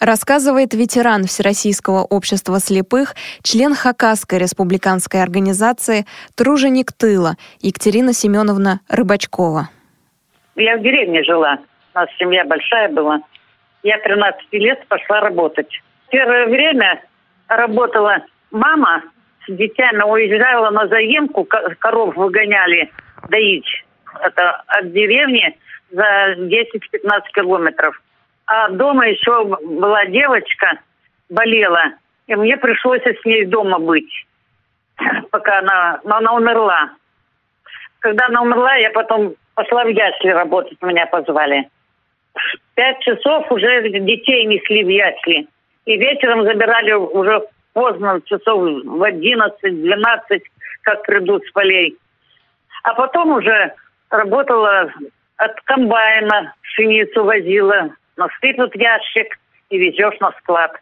Рассказывает ветеран Всероссийского общества слепых, член Хакасской республиканской организации «Труженик тыла» Екатерина Семеновна Рыбачкова. Я в деревне жила. У нас семья большая была. Я 13 лет пошла работать. Первое время работала мама с детьми, уезжала на заемку, коров выгоняли доить. Это от деревни за 10-15 километров. А дома еще была девочка, болела. И мне пришлось с ней дома быть, пока она, но она умерла. Когда она умерла, я потом пошла в ясли работать, меня позвали. Пять часов уже детей несли в ясли. И вечером забирали уже поздно, часов в одиннадцать, двенадцать, как придут с полей. А потом уже работала от комбайна, пшеницу возила, насыпят ящик и везешь на склад.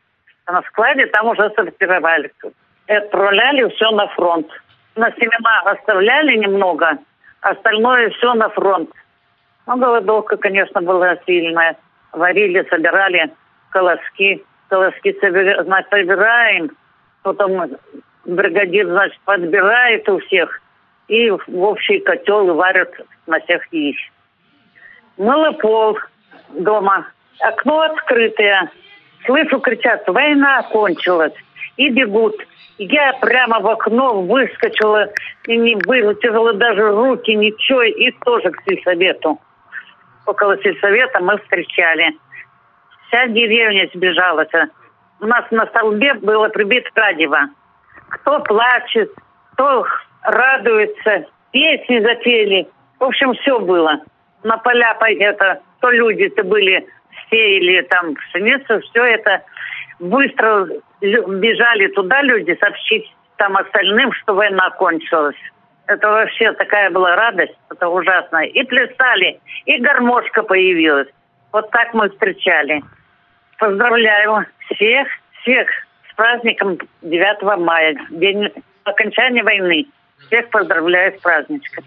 А на складе там уже сортировали. И отправляли все на фронт. На семена оставляли немного, остальное все на фронт. Ну, голодовка, конечно, была сильная. Варили, собирали колоски. Колоски значит, собираем. Потом бригадир, значит, подбирает у всех. И в общий котел варят на всех яиц. Мыло пол дома окно открытое. Слышу, кричат, война кончилась. И бегут. Я прямо в окно выскочила, и не вытянула даже руки, ничего, и тоже к сельсовету. Около сельсовета мы встречали. Вся деревня сбежалась. У нас на столбе было прибито радио. Кто плачет, кто радуется, песни запели. В общем, все было. На поля это, то люди-то были сеяли там пшеницу, все это быстро бежали туда люди сообщить там остальным, что война кончилась. Это вообще такая была радость, это ужасно. И плясали, и гармошка появилась. Вот так мы встречали. Поздравляю всех, всех с праздником 9 мая, день окончания войны. Всех поздравляю с праздничком.